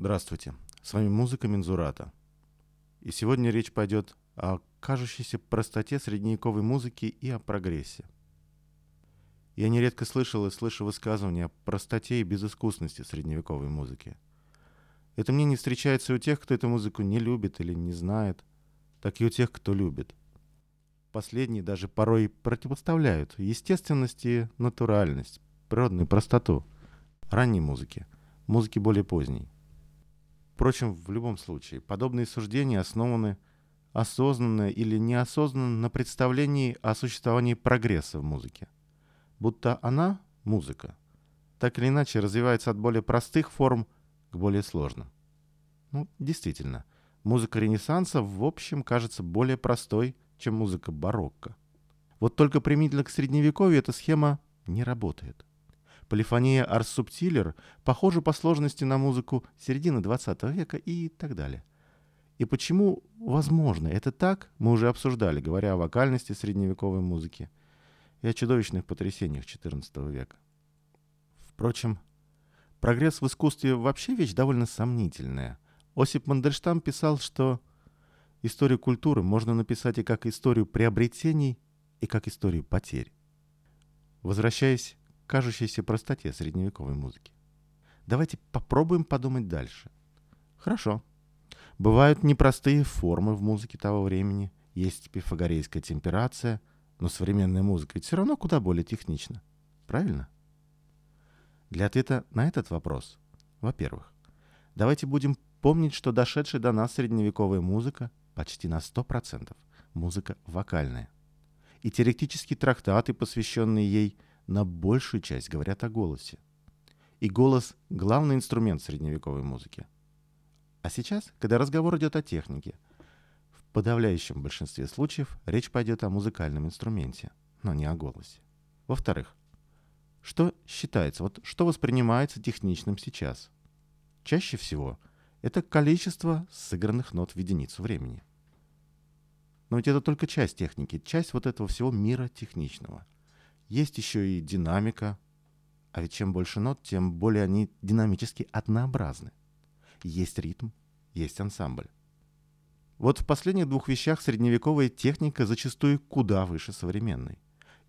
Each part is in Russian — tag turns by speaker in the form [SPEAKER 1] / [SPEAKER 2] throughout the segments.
[SPEAKER 1] Здравствуйте, с вами музыка Мензурата. И сегодня речь пойдет о кажущейся простоте средневековой музыки и о прогрессе. Я нередко слышал и слышу высказывания о простоте и безыскусности средневековой музыки. Это мне не встречается у тех, кто эту музыку не любит или не знает, так и у тех, кто любит. Последние даже порой противоставляют естественность и натуральность, природную простоту ранней музыки, музыки более поздней. Впрочем, в любом случае, подобные суждения основаны осознанно или неосознанно на представлении о существовании прогресса в музыке. Будто она, музыка, так или иначе развивается от более простых форм к более сложным. Ну, действительно, музыка Ренессанса в общем кажется более простой, чем музыка барокко. Вот только применительно к Средневековью эта схема не работает. Полифония Арс Субтилер похожа по сложности на музыку середины 20 века и так далее. И почему возможно это так, мы уже обсуждали, говоря о вокальности средневековой музыки и о чудовищных потрясениях XIV века. Впрочем, прогресс в искусстве вообще вещь довольно сомнительная. Осип Мандельштам писал, что историю культуры можно написать и как историю приобретений, и как историю потерь. Возвращаясь кажущейся простоте средневековой музыки. Давайте попробуем подумать дальше. Хорошо. Бывают непростые формы в музыке того времени, есть пифагорейская темперация, но современная музыка ведь все равно куда более технична. Правильно? Для ответа на этот вопрос, во-первых, давайте будем помнить, что дошедшая до нас средневековая музыка почти на 100% музыка вокальная. И теоретические трактаты, посвященные ей – на большую часть говорят о голосе. И голос — главный инструмент средневековой музыки. А сейчас, когда разговор идет о технике, в подавляющем большинстве случаев речь пойдет о музыкальном инструменте, но не о голосе. Во-вторых, что считается, вот что воспринимается техничным сейчас? Чаще всего это количество сыгранных нот в единицу времени. Но ведь это только часть техники, часть вот этого всего мира техничного — есть еще и динамика. А ведь чем больше нот, тем более они динамически однообразны. Есть ритм, есть ансамбль. Вот в последних двух вещах средневековая техника зачастую куда выше современной.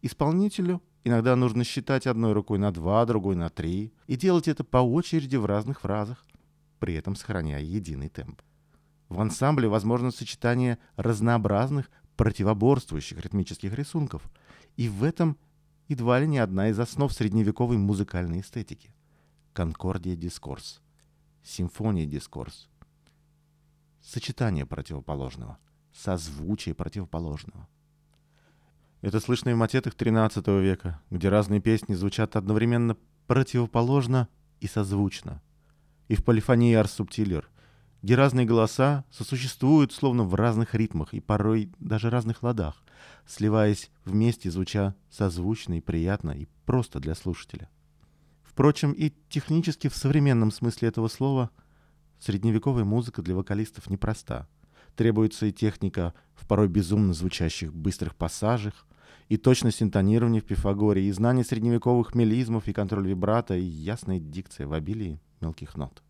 [SPEAKER 1] Исполнителю иногда нужно считать одной рукой на два, другой на три, и делать это по очереди в разных фразах, при этом сохраняя единый темп. В ансамбле возможно сочетание разнообразных противоборствующих ритмических рисунков, и в этом едва ли не одна из основ средневековой музыкальной эстетики. Конкордия дискорс, симфония дискорс, сочетание противоположного, созвучие противоположного. Это слышно и в матетах XIII века, где разные песни звучат одновременно противоположно и созвучно. И в полифонии Арс Субтилер, где разные голоса сосуществуют словно в разных ритмах и порой даже разных ладах, сливаясь вместе, звуча созвучно и приятно и просто для слушателя. Впрочем, и технически в современном смысле этого слова средневековая музыка для вокалистов непроста. Требуется и техника в порой безумно звучащих быстрых пассажах, и точность интонирования в Пифагоре, и знание средневековых мелизмов, и контроль вибрато, и ясная дикция в обилии мелких нот.